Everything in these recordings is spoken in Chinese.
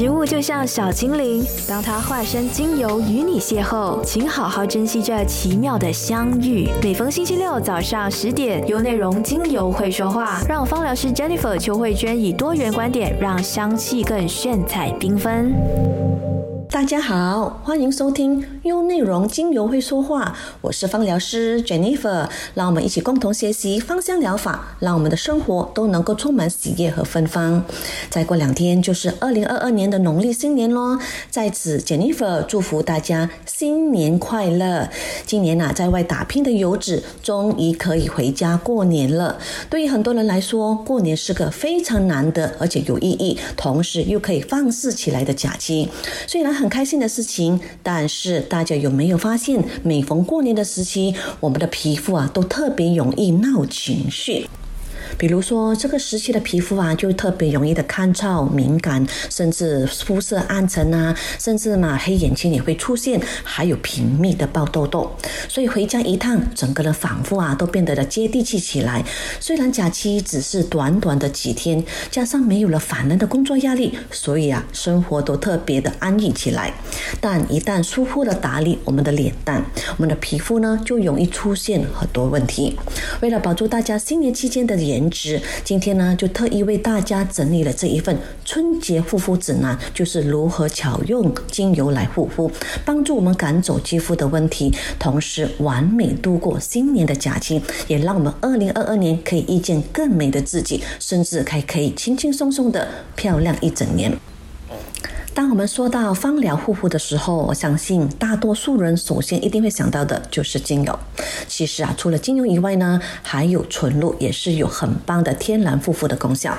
植物就像小精灵，当它化身精油与你邂逅，请好好珍惜这奇妙的相遇。每逢星期六早上十点，有内容精油会说话，让芳疗师 Jennifer 邱慧娟以多元观点，让香气更炫彩缤纷。大家好，欢迎收听用内容精油会说话，我是芳疗师 Jennifer，让我们一起共同学习芳香疗法，让我们的生活都能够充满喜悦和芬芳。再过两天就是二零二二年的农历新年喽，在此 Jennifer 祝福大家新年快乐。今年呐，在外打拼的游子终于可以回家过年了。对于很多人来说，过年是个非常难得而且有意义，同时又可以放肆起来的假期。虽然很开心的事情，但是大家有没有发现，每逢过年的时期，我们的皮肤啊都特别容易闹情绪。比如说，这个时期的皮肤啊，就特别容易的干燥、敏感，甚至肤色暗沉啊，甚至嘛黑眼圈也会出现，还有频密的爆痘痘。所以回家一趟，整个人仿佛啊都变得的接地气起来。虽然假期只是短短的几天，加上没有了烦人的工作压力，所以啊生活都特别的安逸起来。但一旦疏忽了打理我们的脸蛋，我们的皮肤呢就容易出现很多问题。为了保住大家新年期间的脸颜值，今天呢就特意为大家整理了这一份春节护肤指南，就是如何巧用精油来护肤，帮助我们赶走肌肤的问题，同时完美度过新年的假期，也让我们二零二二年可以遇见更美的自己，甚至还可以轻轻松松的漂亮一整年。当我们说到芳疗护肤的时候，我相信大多数人首先一定会想到的就是精油。其实啊，除了精油以外呢，还有纯露，也是有很棒的天然护肤的功效。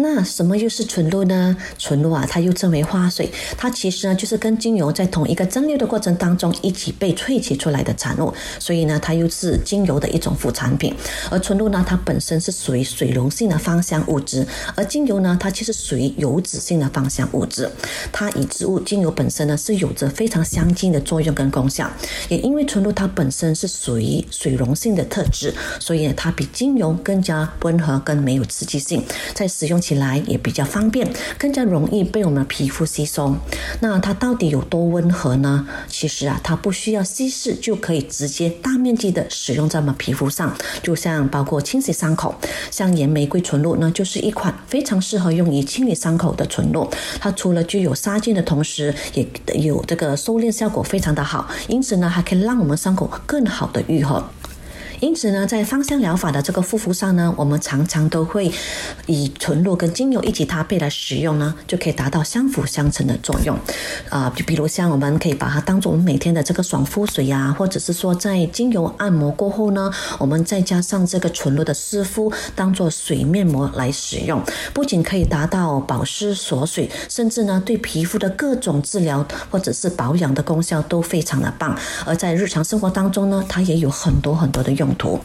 那什么又是纯露呢？纯露啊，它又称为花水，它其实呢就是跟精油在同一个蒸馏的过程当中一起被萃取出来的产物，所以呢，它又是精油的一种副产品。而纯露呢，它本身是属于水溶性的芳香物质，而精油呢，它其实属于油脂性的芳香物质。它与植物精油本身呢是有着非常相近的作用跟功效。也因为纯露它本身是属于水溶性的特质，所以呢它比精油更加温和跟没有刺激性，在使用。起来也比较方便，更加容易被我们的皮肤吸收。那它到底有多温和呢？其实啊，它不需要稀释就可以直接大面积的使用在我们皮肤上。就像包括清洗伤口，像岩玫瑰纯露呢，就是一款非常适合用于清理伤口的纯露。它除了具有杀菌的同时，也有这个收敛效果非常的好，因此呢，还可以让我们伤口更好的愈合。因此呢，在芳香疗法的这个护肤上呢，我们常常都会以纯露跟精油一起搭配来使用呢，就可以达到相辅相成的作用。啊，就比如像我们可以把它当做我们每天的这个爽肤水呀，或者是说在精油按摩过后呢，我们再加上这个纯露的湿敷，当做水面膜来使用，不仅可以达到保湿锁水，甚至呢对皮肤的各种治疗或者是保养的功效都非常的棒。而在日常生活当中呢，它也有很多很多的用。用途。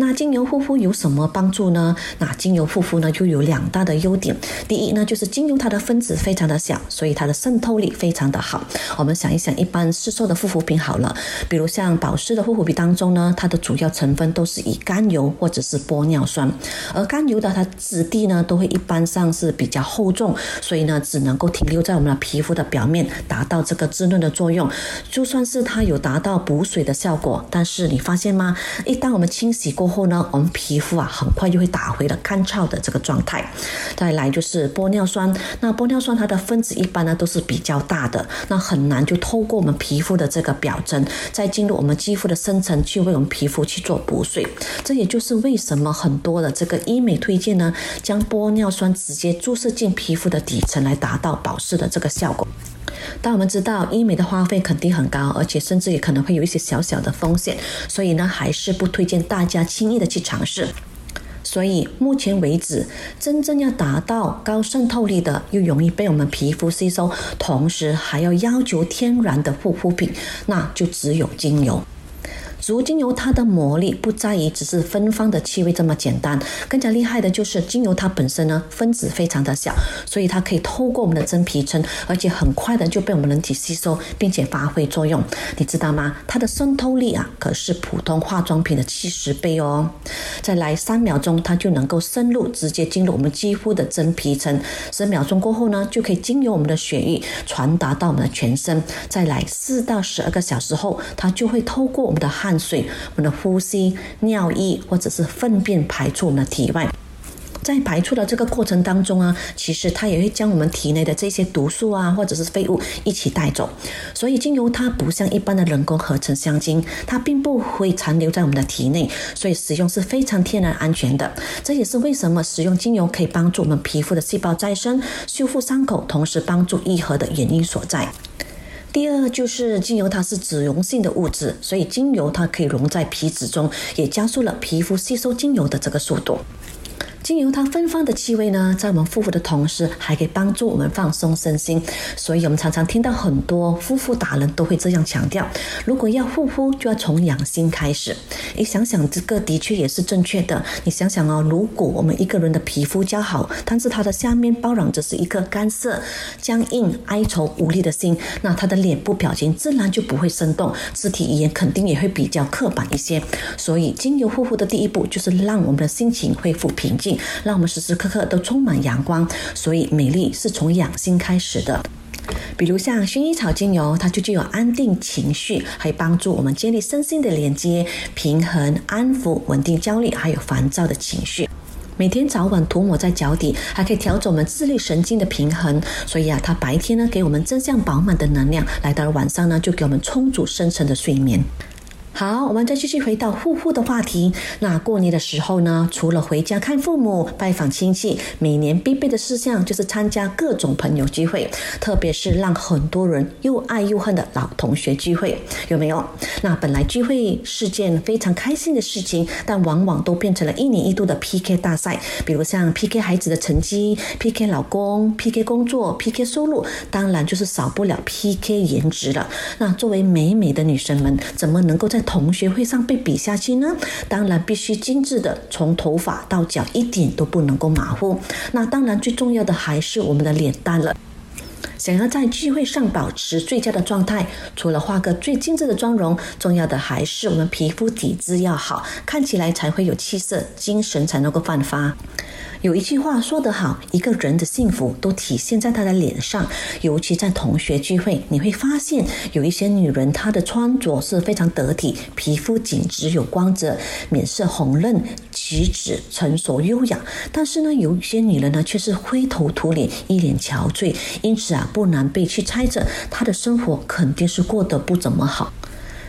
那精油护肤有什么帮助呢？那精油护肤呢，就有两大的优点。第一呢，就是精油它的分子非常的小，所以它的渗透力非常的好。我们想一想，一般市售的护肤品好了，比如像保湿的护肤品当中呢，它的主要成分都是以甘油或者是玻尿酸，而甘油的它质地呢，都会一般上是比较厚重，所以呢，只能够停留在我们的皮肤的表面，达到这个滋润的作用。就算是它有达到补水的效果，但是你发现吗？一旦我们清洗过，后呢，我们皮肤啊很快就会打回了干燥的这个状态。再来就是玻尿酸，那玻尿酸它的分子一般呢都是比较大的，那很难就透过我们皮肤的这个表层，再进入我们肌肤的深层去为我们皮肤去做补水。这也就是为什么很多的这个医美推荐呢，将玻尿酸直接注射进皮肤的底层来达到保湿的这个效果。但我们知道医美的花费肯定很高，而且甚至也可能会有一些小小的风险，所以呢，还是不推荐大家轻易的去尝试。所以目前为止，真正要达到高渗透力的，又容易被我们皮肤吸收，同时还要要求天然的护肤品，那就只有精油。植物精油它的魔力不在于只是芬芳的气味这么简单，更加厉害的就是精油它本身呢分子非常的小，所以它可以透过我们的真皮层，而且很快的就被我们人体吸收，并且发挥作用。你知道吗？它的渗透力啊可是普通化妆品的七十倍哦。再来三秒钟，它就能够深入，直接进入我们肌肤的真皮层。十秒钟过后呢，就可以经由我们的血液传达到我们的全身。再来四到十二个小时后，它就会透过我们的汗。汗水、我们的呼吸、尿液或者是粪便排出我们的体外，在排出的这个过程当中啊，其实它也会将我们体内的这些毒素啊或者是废物一起带走。所以精油它不像一般的人工合成香精，它并不会残留在我们的体内，所以使用是非常天然安全的。这也是为什么使用精油可以帮助我们皮肤的细胞再生、修复伤口，同时帮助愈合的原因所在。第二就是精油，它是脂溶性的物质，所以精油它可以溶在皮脂中，也加速了皮肤吸收精油的这个速度。精油它芬芳的气味呢，在我们护肤的同时，还可以帮助我们放松身心。所以，我们常常听到很多护肤达人都会这样强调：如果要护肤，就要从养心开始。你想想，这个的确也是正确的。你想想哦，如果我们一个人的皮肤较好，但是他的下面包染着是一颗干涩、僵硬、哀愁、无力的心，那他的脸部表情自然就不会生动，肢体语言肯定也会比较刻板一些。所以，精油护肤的第一步就是让我们的心情恢复平静。让我们时时刻刻都充满阳光，所以美丽是从养心开始的。比如像薰衣草精油，它就具有安定情绪，还帮助我们建立身心的连接、平衡、安抚、稳定焦虑还有烦躁的情绪。每天早晚涂抹在脚底，还可以调整我们自律神经的平衡。所以啊，它白天呢给我们正向饱满的能量，来到了晚上呢就给我们充足深层的睡眠。好，我们再继续回到护肤的话题。那过年的时候呢，除了回家看父母、拜访亲戚，每年必备的事项就是参加各种朋友聚会，特别是让很多人又爱又恨的老同学聚会，有没有？那本来聚会是件非常开心的事情，但往往都变成了一年一度的 PK 大赛，比如像 PK 孩子的成绩、PK 老公、PK 工作、PK 收入，当然就是少不了 PK 颜值了。那作为美美的女生们，怎么能够在同学会上被比下去呢？当然必须精致的，从头发到脚一点都不能够马虎。那当然最重要的还是我们的脸蛋了。想要在聚会上保持最佳的状态，除了画个最精致的妆容，重要的还是我们皮肤底子要好，看起来才会有气色，精神才能够焕发。有一句话说得好，一个人的幸福都体现在他的脸上，尤其在同学聚会，你会发现有一些女人，她的穿着是非常得体，皮肤紧致有光泽，面色红润，举止成熟优雅。但是呢，有一些女人呢，却是灰头土脸，一脸憔悴，因此啊，不难被去猜测，她的生活肯定是过得不怎么好。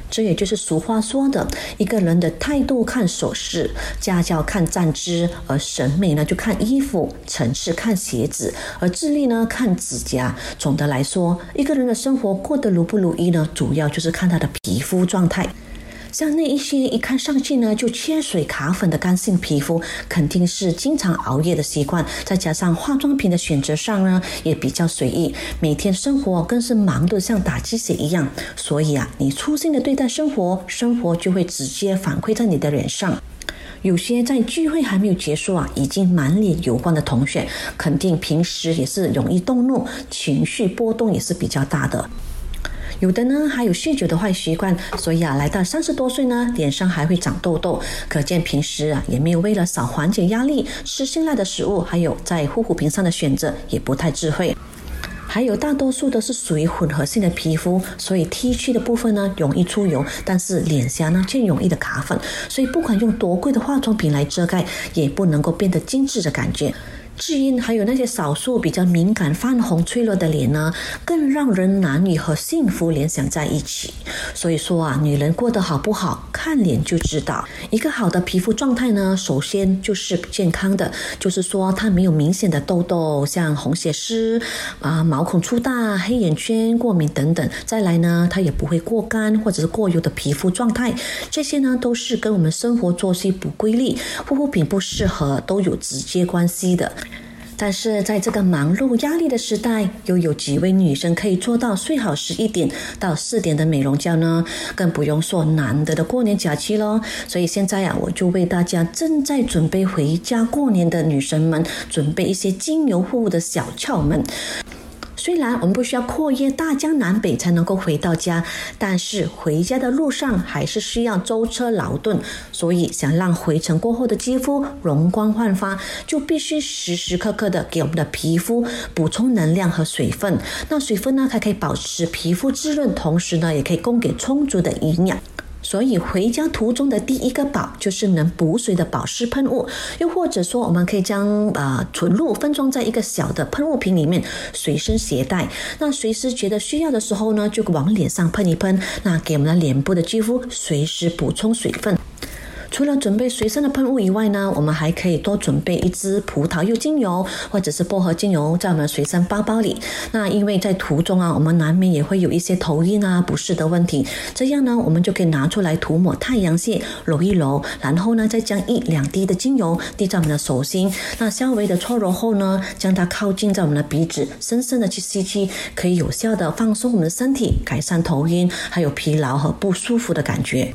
这也就是俗话说的，一个人的态度看首饰，家教看站姿，而审美呢就看衣服，层次看鞋子，而智力呢看指甲。总的来说，一个人的生活过得如不如意呢，主要就是看他的皮肤状态。像那一些一看上去呢就缺水卡粉的干性皮肤，肯定是经常熬夜的习惯，再加上化妆品的选择上呢也比较随意，每天生活更是忙得像打鸡血一样。所以啊，你粗心的对待生活，生活就会直接反馈在你的脸上。有些在聚会还没有结束啊，已经满脸油光的同学，肯定平时也是容易动怒，情绪波动也是比较大的。有的呢，还有酗酒的坏习惯，所以啊，来到三十多岁呢，脸上还会长痘痘，可见平时啊，也没有为了少缓解压力吃辛辣的食物，还有在护肤品上的选择也不太智慧。还有大多数都是属于混合性的皮肤，所以 T 区的部分呢容易出油，但是脸颊呢却容易的卡粉，所以不管用多贵的化妆品来遮盖，也不能够变得精致的感觉。至于还有那些少数比较敏感、泛红、脆弱的脸呢，更让人难以和幸福联想在一起。所以说啊，女人过得好不好，看脸就知道。一个好的皮肤状态呢，首先就是健康的，就是说她没有明显的痘痘，像红血丝啊、毛孔粗大、黑眼圈、过敏等等。再来呢，她也不会过干或者是过油的皮肤状态，这些呢都是跟我们生活作息不规律、护肤品不适合都有直接关系的。但是在这个忙碌压力的时代，又有几位女生可以做到睡好十一点到四点的美容觉呢？更不用说难得的过年假期喽。所以现在呀，我就为大家正在准备回家过年的女生们准备一些精油护肤的小窍门。虽然我们不需要跨越大江南北才能够回到家，但是回家的路上还是需要舟车劳顿，所以想让回程过后的肌肤容光焕发，就必须时时刻刻的给我们的皮肤补充能量和水分。那水分呢，它可以保持皮肤滋润，同时呢，也可以供给充足的营养。所以回家途中的第一个宝就是能补水的保湿喷雾，又或者说我们可以将呃纯露分装在一个小的喷雾瓶里面，随身携带。那随时觉得需要的时候呢，就往脸上喷一喷，那给我们的脸部的肌肤随时补充水分。除了准备随身的喷雾以外呢，我们还可以多准备一支葡萄柚精油或者是薄荷精油在我们的随身包包里。那因为在途中啊，我们难免也会有一些头晕啊、不适的问题，这样呢，我们就可以拿出来涂抹太阳穴，揉一揉，然后呢，再将一两滴的精油滴在我们的手心，那稍微的搓揉后呢，将它靠近在我们的鼻子，深深的去吸气，可以有效的放松我们的身体，改善头晕还有疲劳和不舒服的感觉。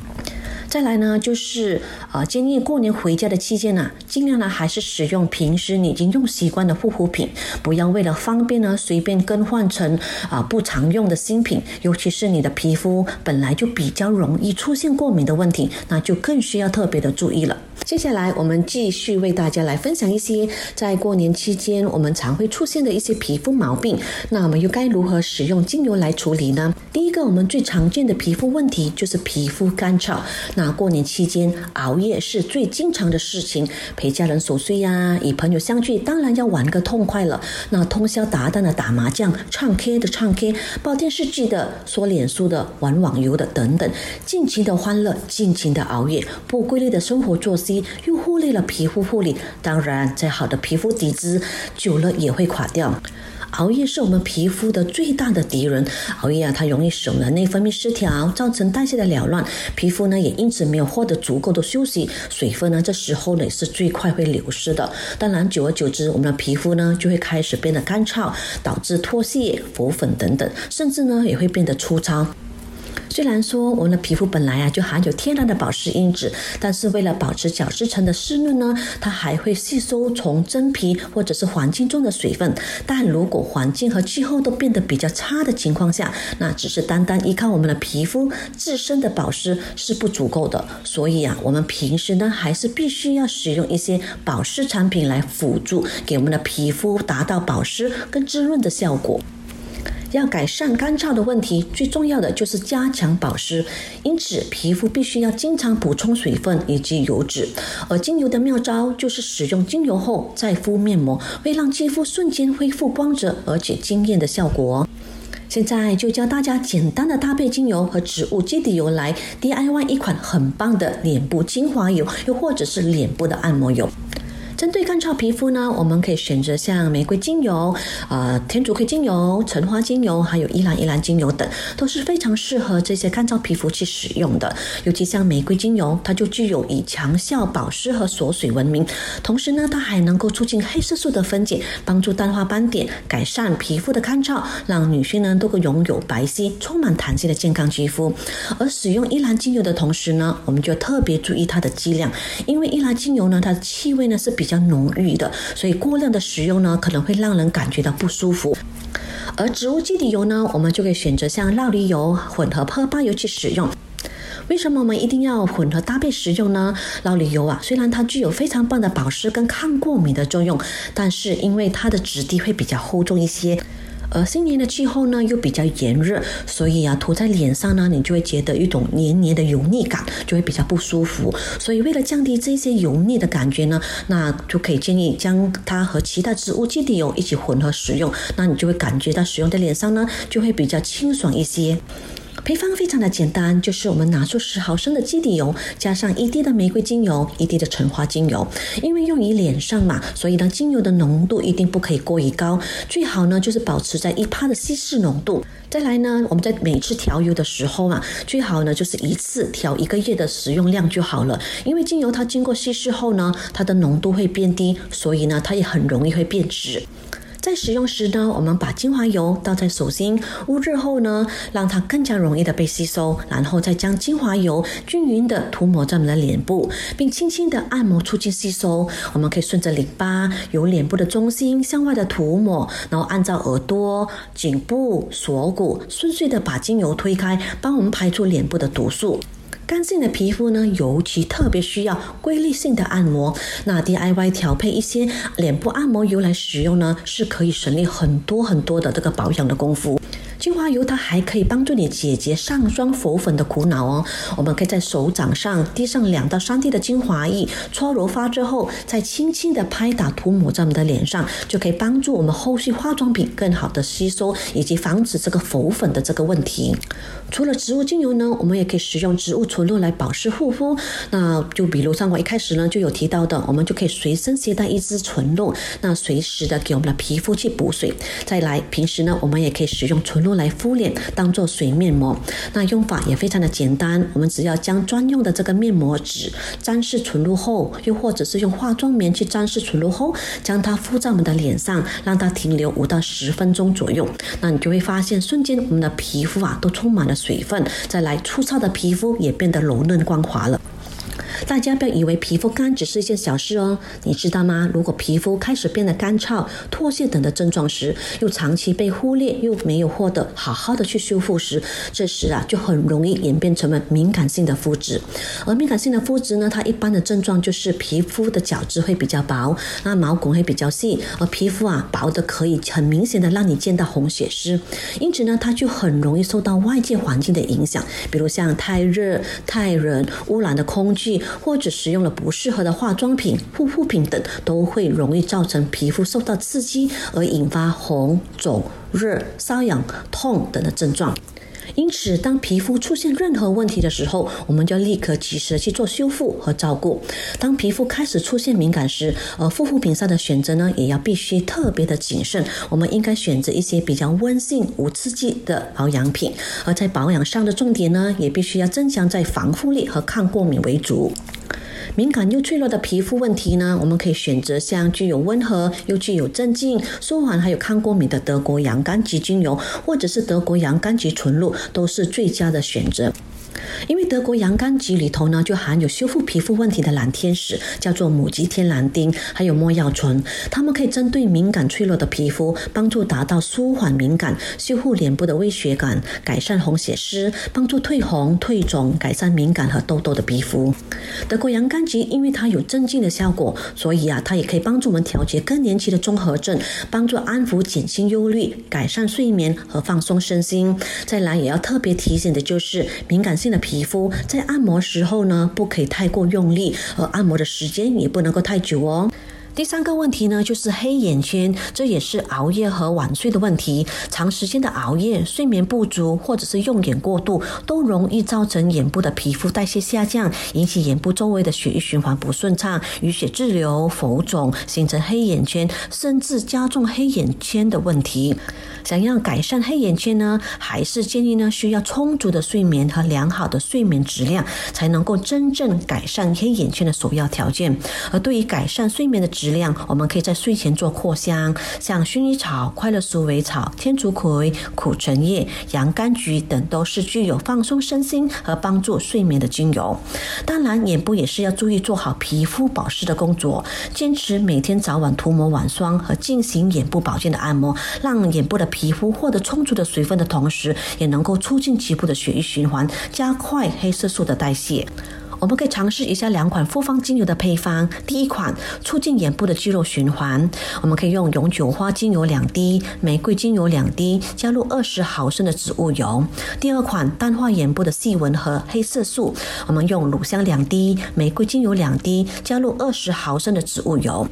再来呢，就是啊，建议过年回家的期间呢，尽量呢还是使用平时你已经用习惯的护肤品，不要为了方便呢随便更换成啊不常用的新品。尤其是你的皮肤本来就比较容易出现过敏的问题，那就更需要特别的注意了。接下来我们继续为大家来分享一些在过年期间我们常会出现的一些皮肤毛病，那我们又该如何使用精油来处理呢？第一个，我们最常见的皮肤问题就是皮肤干燥。那过年期间熬夜是最经常的事情，陪家人守岁呀，与朋友相聚，当然要玩个痛快了。那通宵达旦的打麻将、唱 K 的唱 K、煲电视剧的、说脸书的、玩网游的等等，尽情的欢乐，尽情的熬夜，不规律的生活作息，又忽略了皮肤护理。当然，再好的皮肤底子，久了也会垮掉。熬夜是我们皮肤的最大的敌人。熬夜啊，它容易使我们的内分泌失调，造成代谢的缭乱，皮肤呢也因此没有获得足够的休息，水分呢这时候呢也是最快会流失的。当然，久而久之，我们的皮肤呢就会开始变得干燥，导致脱屑、浮粉等等，甚至呢也会变得粗糙。虽然说我们的皮肤本来啊就含有天然的保湿因子，但是为了保持角质层的湿润呢，它还会吸收从真皮或者是环境中的水分。但如果环境和气候都变得比较差的情况下，那只是单单依靠我们的皮肤自身的保湿是不足够的。所以啊，我们平时呢还是必须要使用一些保湿产品来辅助，给我们的皮肤达到保湿跟滋润的效果。要改善干燥的问题，最重要的就是加强保湿。因此，皮肤必须要经常补充水分以及油脂。而精油的妙招就是使用精油后再敷面膜，会让肌肤瞬间恢复光泽，而且惊艳的效果。现在就教大家简单的搭配精油和植物基底油来 DIY 一款很棒的脸部精华油，又或者是脸部的按摩油。针对干燥皮肤呢，我们可以选择像玫瑰精油、呃天竺葵精油、橙花精油，还有依兰依兰精油等，都是非常适合这些干燥皮肤去使用的。尤其像玫瑰精油，它就具有以强效保湿和锁水闻名，同时呢，它还能够促进黑色素的分解，帮助淡化斑点，改善皮肤的干燥，让女性呢都可拥有白皙、充满弹性的健康肌肤。而使用依兰精油的同时呢，我们就特别注意它的剂量，因为依兰精油呢，它的气味呢是比。比较浓郁的，所以过量的使用呢，可能会让人感觉到不舒服。而植物基底油呢，我们就可以选择像酪梨油、混合泡发油去使用。为什么我们一定要混合搭配使用呢？酪梨油啊，虽然它具有非常棒的保湿跟抗过敏的作用，但是因为它的质地会比较厚重一些。而新年的气候呢又比较炎热，所以啊涂在脸上呢，你就会觉得一种黏黏的油腻感，就会比较不舒服。所以为了降低这些油腻的感觉呢，那就可以建议将它和其他植物基底油一起混合使用，那你就会感觉到使用在脸上呢就会比较清爽一些。配方非常的简单，就是我们拿出十毫升的基底油，加上一滴的玫瑰精油，一滴的橙花精油。因为用于脸上嘛，所以呢，精油的浓度一定不可以过于高，最好呢就是保持在一帕的稀释浓度。再来呢，我们在每次调油的时候啊，最好呢就是一次调一个月的使用量就好了。因为精油它经过稀释后呢，它的浓度会变低，所以呢，它也很容易会变质。在使用时呢，我们把精华油倒在手心，捂热后呢，让它更加容易的被吸收，然后再将精华油均匀的涂抹在我们的脸部，并轻轻的按摩，促进吸收。我们可以顺着淋巴由脸部的中心向外的涂抹，然后按照耳朵、颈部、锁骨顺遂的把精油推开，帮我们排出脸部的毒素。干性的皮肤呢，尤其特别需要规律性的按摩。那 DIY 调配一些脸部按摩油来使用呢，是可以省力很多很多的这个保养的功夫。精华油它还可以帮助你解决上妆浮粉的苦恼哦。我们可以在手掌上滴上两到三滴的精华液，搓揉发之后，再轻轻的拍打涂抹在我们的脸上，就可以帮助我们后续化妆品更好的吸收，以及防止这个浮粉的这个问题。除了植物精油呢，我们也可以使用植物纯露来保湿护肤。那就比如像我一开始呢就有提到的，我们就可以随身携带一支纯露，那随时的给我们的皮肤去补水。再来，平时呢我们也可以使用纯露来敷脸，当做水面膜。那用法也非常的简单，我们只要将专用的这个面膜纸沾湿纯露后，又或者是用化妆棉去沾湿纯露后，将它敷在我们的脸上，让它停留五到十分钟左右。那你就会发现，瞬间我们的皮肤啊都充满了。水分，再来粗糙的皮肤也变得柔嫩光滑了。大家不要以为皮肤干只是一件小事哦，你知道吗？如果皮肤开始变得干燥、脱屑等的症状时，又长期被忽略，又没有获得好好的去修复时，这时啊就很容易演变成为敏感性的肤质。而敏感性的肤质呢，它一般的症状就是皮肤的角质会比较薄，那毛孔会比较细，而皮肤啊薄的可以很明显的让你见到红血丝，因此呢，它就很容易受到外界环境的影响，比如像太热、太冷、污染的空气。或者使用了不适合的化妆品、护肤品等，都会容易造成皮肤受到刺激而引发红肿、热、瘙痒、痛等的症状。因此，当皮肤出现任何问题的时候，我们就立刻及时的去做修复和照顾。当皮肤开始出现敏感时，呃，护肤品上的选择呢，也要必须特别的谨慎。我们应该选择一些比较温性、无刺激的保养品。而在保养上的重点呢，也必须要增强在防护力和抗过敏为主。敏感又脆弱的皮肤问题呢，我们可以选择像具有温和又具有镇静、舒缓还有抗过敏的德国洋甘菊精油，或者是德国洋甘菊纯露，都是最佳的选择。因为德国洋甘菊里头呢，就含有修复皮肤问题的蓝天使，叫做母鸡天蓝丁，还有没药醇，它们可以针对敏感脆弱的皮肤，帮助达到舒缓敏感、修复脸部的微血感、改善红血丝、帮助退红、退肿、改善敏感和痘痘的皮肤。德国洋甘菊因为它有镇静的效果，所以啊，它也可以帮助我们调节更年期的综合症，帮助安抚、减轻忧虑、改善睡眠和放松身心。再来也要特别提醒的就是敏感的。皮肤在按摩时候呢，不可以太过用力，而按摩的时间也不能够太久哦。第三个问题呢，就是黑眼圈，这也是熬夜和晚睡的问题。长时间的熬夜、睡眠不足，或者是用眼过度，都容易造成眼部的皮肤代谢下降，引起眼部周围的血液循环不顺畅，淤血滞留、浮肿，形成黑眼圈，甚至加重黑眼圈的问题。想要改善黑眼圈呢，还是建议呢，需要充足的睡眠和良好的睡眠质量，才能够真正改善黑眼圈的首要条件。而对于改善睡眠的质，质量，我们可以在睡前做扩香，像薰衣草、快乐鼠尾草、天竺葵、苦橙叶、洋甘菊等，都是具有放松身心和帮助睡眠的精油。当然，眼部也是要注意做好皮肤保湿的工作，坚持每天早晚涂抹晚霜和进行眼部保健的按摩，让眼部的皮肤获得充足的水分的同时，也能够促进局部的血液循环，加快黑色素的代谢。我们可以尝试一下两款复方精油的配方。第一款促进眼部的肌肉循环，我们可以用永久花精油两滴，玫瑰精油两滴，加入二十毫升的植物油。第二款淡化眼部的细纹和黑色素，我们用乳香两滴，玫瑰精油两滴，加入二十毫升的植物油。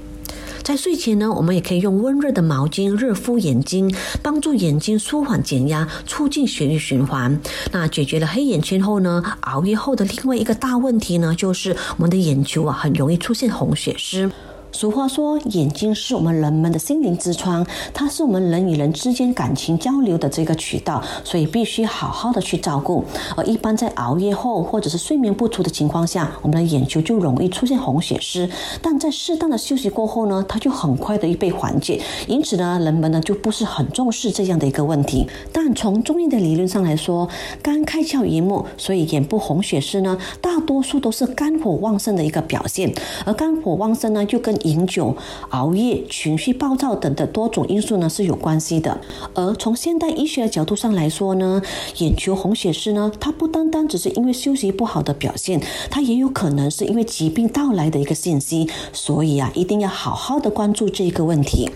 在睡前呢，我们也可以用温热的毛巾热敷眼睛，帮助眼睛舒缓减压，促进血液循环。那解决了黑眼圈后呢，熬夜后的另外一个大问题呢，就是我们的眼球啊，很容易出现红血丝。俗话说，眼睛是我们人们的心灵之窗，它是我们人与人之间感情交流的这个渠道，所以必须好好的去照顾。而一般在熬夜后或者是睡眠不足的情况下，我们的眼球就容易出现红血丝，但在适当的休息过后呢，它就很快的被缓解。因此呢，人们呢就不是很重视这样的一个问题。但从中医的理论上来说，肝开窍于目，所以眼部红血丝呢，大多数都是肝火旺盛的一个表现。而肝火旺盛呢，就跟饮酒、熬夜、情绪暴躁等的多种因素呢是有关系的。而从现代医学的角度上来说呢，眼球红血丝呢，它不单单只是因为休息不好的表现，它也有可能是因为疾病到来的一个信息。所以啊，一定要好好的关注这个问题。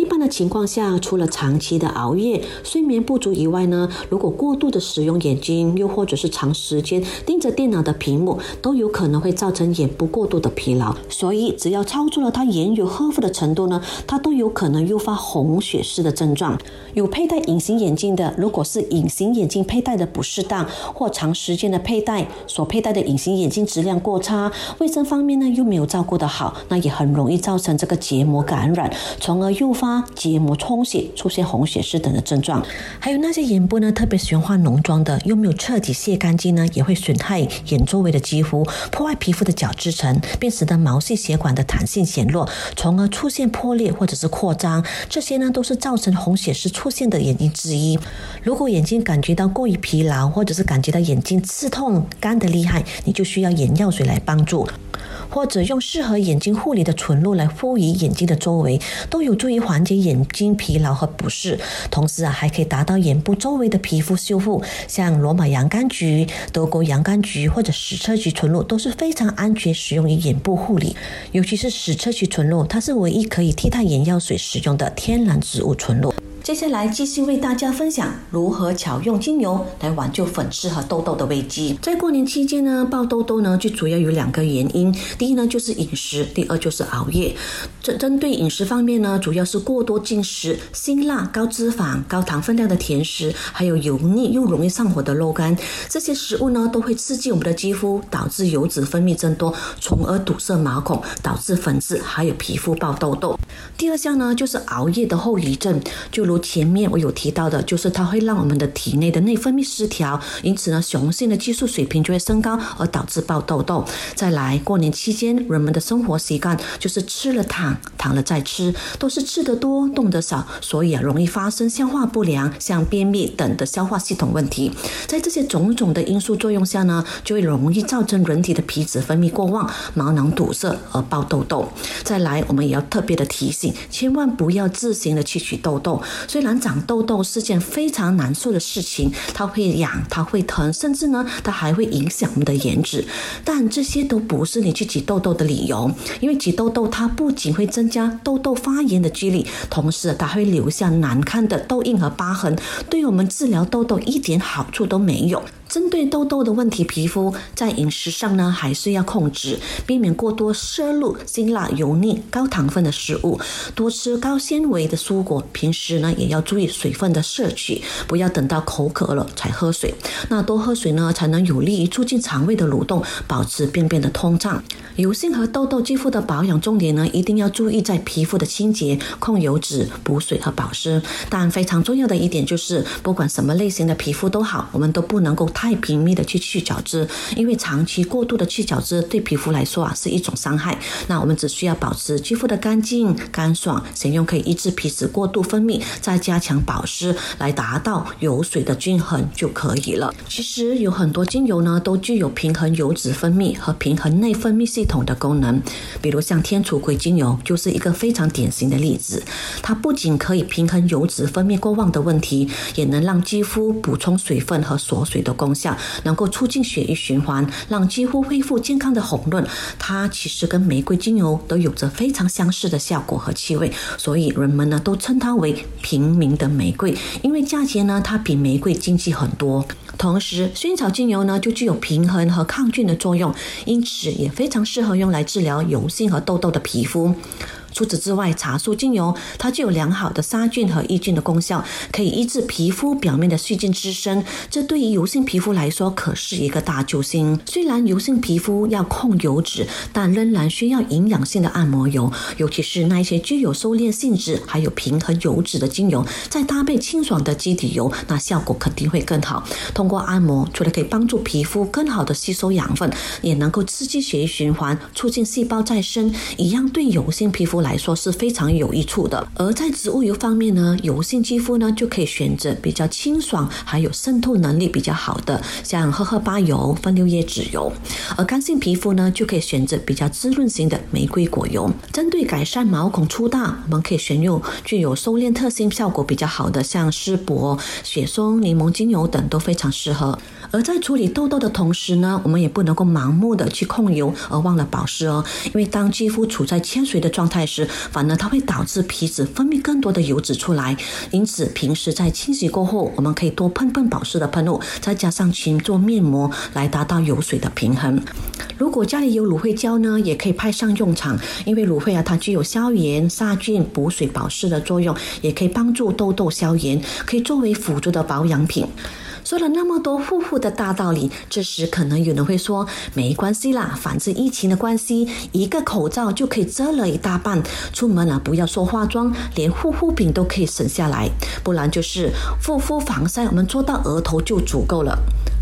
一般的情况下，除了长期的熬夜、睡眠不足以外呢，如果过度的使用眼睛，又或者是长时间盯着电脑的屏幕，都有可能会造成眼部过度的疲劳。所以，只要超出了它眼有呵护的程度呢，它都有可能诱发红血丝的症状。有佩戴隐形眼镜的，如果是隐形眼镜佩戴的不适当，或长时间的佩戴，所佩戴的隐形眼镜质量过差，卫生方面呢又没有照顾得好，那也很容易造成这个结膜感染，从而诱发结膜充血、出现红血丝等的症状。还有那些眼部呢特别喜欢化浓妆的，又没有彻底卸干净呢，也会损害眼周围的肌肤，破坏皮肤的角质层，并使得毛细血管的弹性减弱，从而出现破裂或者是扩张。这些呢都是造成红血丝出现的原因之一。如果眼睛感觉到过于疲劳，或者是感觉到眼睛刺痛、干的厉害，你就需要眼药水来帮助。或者用适合眼睛护理的纯露来敷于眼睛的周围，都有助于缓解眼睛疲劳和不适。同时啊，还可以达到眼部周围的皮肤修复。像罗马洋甘菊、德国洋甘菊或者矢车菊纯露都是非常安全使用于眼部护理。尤其是矢车菊纯露，它是唯一可以替代眼药水使用的天然植物纯露。接下来继续为大家分享如何巧用精油来挽救粉刺和痘痘的危机。在过年期间呢，爆痘痘呢，最主要有两个原因。第一呢，就是饮食；第二就是熬夜。针针对饮食方面呢，主要是过多进食辛辣、高脂肪、高糖分量的甜食，还有油腻又容易上火的肉干。这些食物呢，都会刺激我们的肌肤，导致油脂分泌增多，从而堵塞毛孔，导致粉刺还有皮肤爆痘痘。第二项呢，就是熬夜的后遗症，就如前面我有提到的，就是它会让我们的体内的内分泌失调，因此呢，雄性的激素水平就会升高，而导致爆痘痘。再来，过年期间人们的生活习惯就是吃了躺，躺了再吃，都是吃得多，动得少，所以啊，容易发生消化不良、像便秘等的消化系统问题。在这些种种的因素作用下呢，就会容易造成人体的皮脂分泌过旺，毛囊堵塞而爆痘痘。再来，我们也要特别的提醒，千万不要自行的去取痘痘。虽然长痘痘是件非常难受的事情，它会痒，它会疼，甚至呢，它还会影响我们的颜值。但这些都不是你去挤痘痘的理由，因为挤痘痘它不仅会增加痘痘发炎的几率，同时它会留下难看的痘印和疤痕，对我们治疗痘痘一点好处都没有。针对痘痘的问题，皮肤在饮食上呢，还是要控制，避免过多摄入辛辣、油腻、高糖分的食物，多吃高纤维的蔬果。平时呢，也要注意水分的摄取，不要等到口渴了才喝水。那多喝水呢，才能有利于促进肠胃的蠕动，保持便便的通畅。油性和痘痘肌肤的保养重点呢，一定要注意在皮肤的清洁、控油脂、补水和保湿。但非常重要的一点就是，不管什么类型的皮肤都好，我们都不能够。太频密的去去角质，因为长期过度的去角质对皮肤来说啊是一种伤害。那我们只需要保持肌肤的干净干爽，选用可以抑制皮脂过度分泌，再加强保湿，来达到油水的均衡就可以了。其实有很多精油呢，都具有平衡油脂分泌和平衡内分泌系统的功能。比如像天竺葵精油就是一个非常典型的例子。它不仅可以平衡油脂分泌过旺的问题，也能让肌肤补充水分和锁水的功。功效能够促进血液循环，让肌肤恢复健康的红润。它其实跟玫瑰精油都有着非常相似的效果和气味，所以人们呢都称它为平民的玫瑰，因为价钱呢它比玫瑰经济很多。同时，薰衣草精油呢就具有平衡和抗菌的作用，因此也非常适合用来治疗油性和痘痘的皮肤。除此之外，茶树精油它具有良好的杀菌和抑菌的功效，可以抑制皮肤表面的细菌滋生。这对于油性皮肤来说可是一个大救星。虽然油性皮肤要控油脂，但仍然需要营养性的按摩油，尤其是那一些具有收敛性质还有平衡油脂的精油，再搭配清爽的基底油，那效果肯定会更好。通过按摩，除了可以帮助皮肤更好的吸收养分，也能够刺激血液循环，促进细胞再生，一样对油性皮肤来说是非常有益处的。而在植物油方面呢，油性肌肤呢就可以选择比较清爽，还有渗透能力比较好的，像荷荷巴油、分流叶脂油；而干性皮肤呢，就可以选择比较滋润型的玫瑰果油。针对改善毛孔粗大，我们可以选用具有收敛特性、效果比较好的，像丝柏、雪松、柠檬精油等都非常适合。而在处理痘痘的同时呢，我们也不能够盲目的去控油而忘了保湿哦，因为当肌肤处在缺水的状态时，反而它会导致皮脂分泌更多的油脂出来。因此，平时在清洗过后，我们可以多喷喷保湿的喷雾，再加上勤做面膜，来达到油水的平衡。如果家里有芦荟胶呢，也可以派上用场，因为芦荟啊，它具有消炎、杀菌、补水、保湿的作用，也可以帮助痘痘消炎，可以作为辅助的保养品。说了那么多护肤的大道理，这时可能有人会说没关系啦，反正疫情的关系，一个口罩就可以遮了一大半。出门了，不要说化妆，连护肤品都可以省下来，不然就是护肤防晒，我们做到额头就足够了。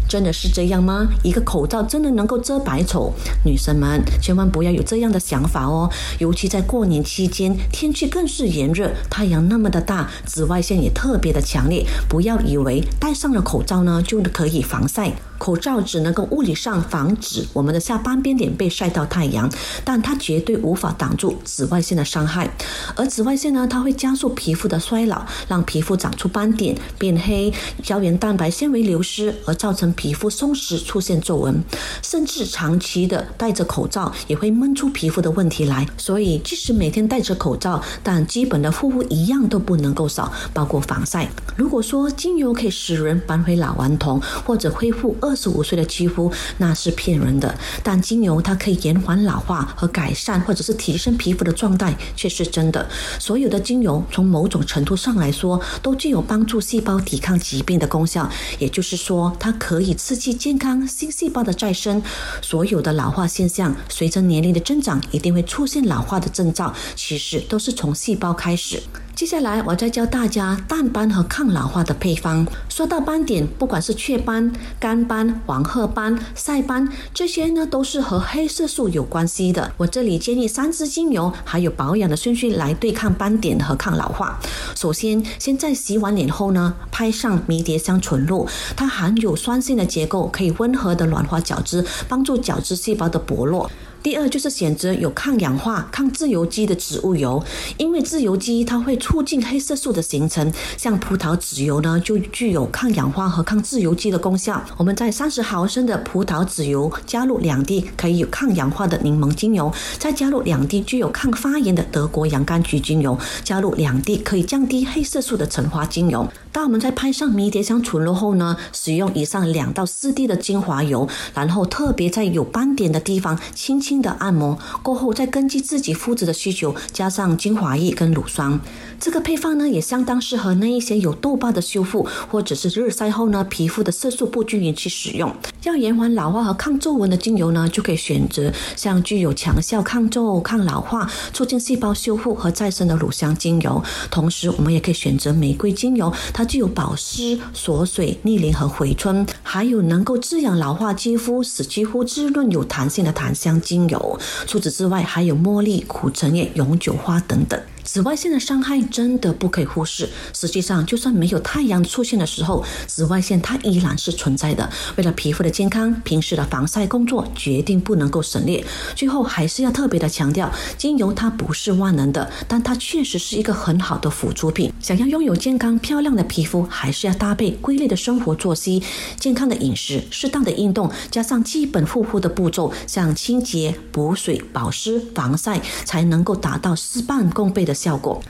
真的是这样吗？一个口罩真的能够遮百丑？女生们千万不要有这样的想法哦！尤其在过年期间，天气更是炎热，太阳那么的大，紫外线也特别的强烈。不要以为戴上了口罩呢就可以防晒，口罩只能够物理上防止我们的下半边脸被晒到太阳，但它绝对无法挡住紫外线的伤害。而紫外线呢，它会加速皮肤的衰老，让皮肤长出斑点、变黑、胶原蛋白纤维流失，而造成。皮肤松弛，出现皱纹，甚至长期的戴着口罩也会闷出皮肤的问题来。所以，即使每天戴着口罩，但基本的护肤一样都不能够少，包括防晒。如果说精油可以使人扳回老顽童，或者恢复二二十五岁的肌肤，那是骗人的。但精油它可以延缓老化和改善，或者是提升皮肤的状态，却是真的。所有的精油从某种程度上来说，都具有帮助细胞抵抗疾病的功效。也就是说，它可以。以刺激健康新细胞的再生，所有的老化现象随着年龄的增长，一定会出现老化的征兆，其实都是从细胞开始。接下来，我再教大家淡斑和抗老化的配方。说到斑点，不管是雀斑、干斑、黄褐斑、晒斑，这些呢都是和黑色素有关系的。我这里建议三支精油，还有保养的顺序来对抗斑点和抗老化。首先，先在洗完脸后呢，拍上迷迭香纯露，它含有酸性的结构，可以温和的软化角质，帮助角质细胞的剥落。第二就是选择有抗氧化、抗自由基的植物油，因为自由基它会促进黑色素的形成。像葡萄籽油呢，就具有抗氧化和抗自由基的功效。我们在三十毫升的葡萄籽油加入两滴可以有抗氧化的柠檬精油，再加入两滴具有抗发炎的德国洋甘菊精油，加入两滴可以降低黑色素的橙花精油。当我们在拍上迷迭香纯露后呢，使用以上两到四滴的精华油，然后特别在有斑点的地方轻轻轻的按摩，过后再根据自己肤质的需求加上精华液跟乳霜。这个配方呢也相当适合那一些有痘疤的修复，或者是日晒后呢皮肤的色素不均匀去使用。要延缓老化和抗皱纹的精油呢，就可以选择像具有强效抗皱、抗老化、促进细胞修复和再生的乳香精油。同时，我们也可以选择玫瑰精油，它具有保湿、锁水、逆龄和回春，还有能够滋养老化肌肤、使肌肤滋润有弹性的檀香精油。除此之外，还有茉莉、苦橙叶、永久花等等。紫外线的伤害真的不可以忽视。实际上，就算没有太阳出现的时候，紫外线它依然是存在的。为了皮肤的健康，平时的防晒工作决定不能够省略。最后，还是要特别的强调，精油它不是万能的，但它确实是一个很好的辅助品。想要拥有健康漂亮的皮肤，还是要搭配规律的生活作息、健康的饮食、适当的运动，加上基本护肤的步骤，像清洁、补水、保湿、防晒，才能够达到事半功倍的。效果，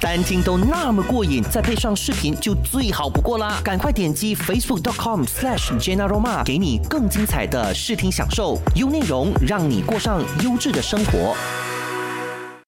单听都那么过瘾，再配上视频就最好不过啦！赶快点击 facebook.com/slash jenaroma，给你更精彩的视听享受，优内容让你过上优质的生活。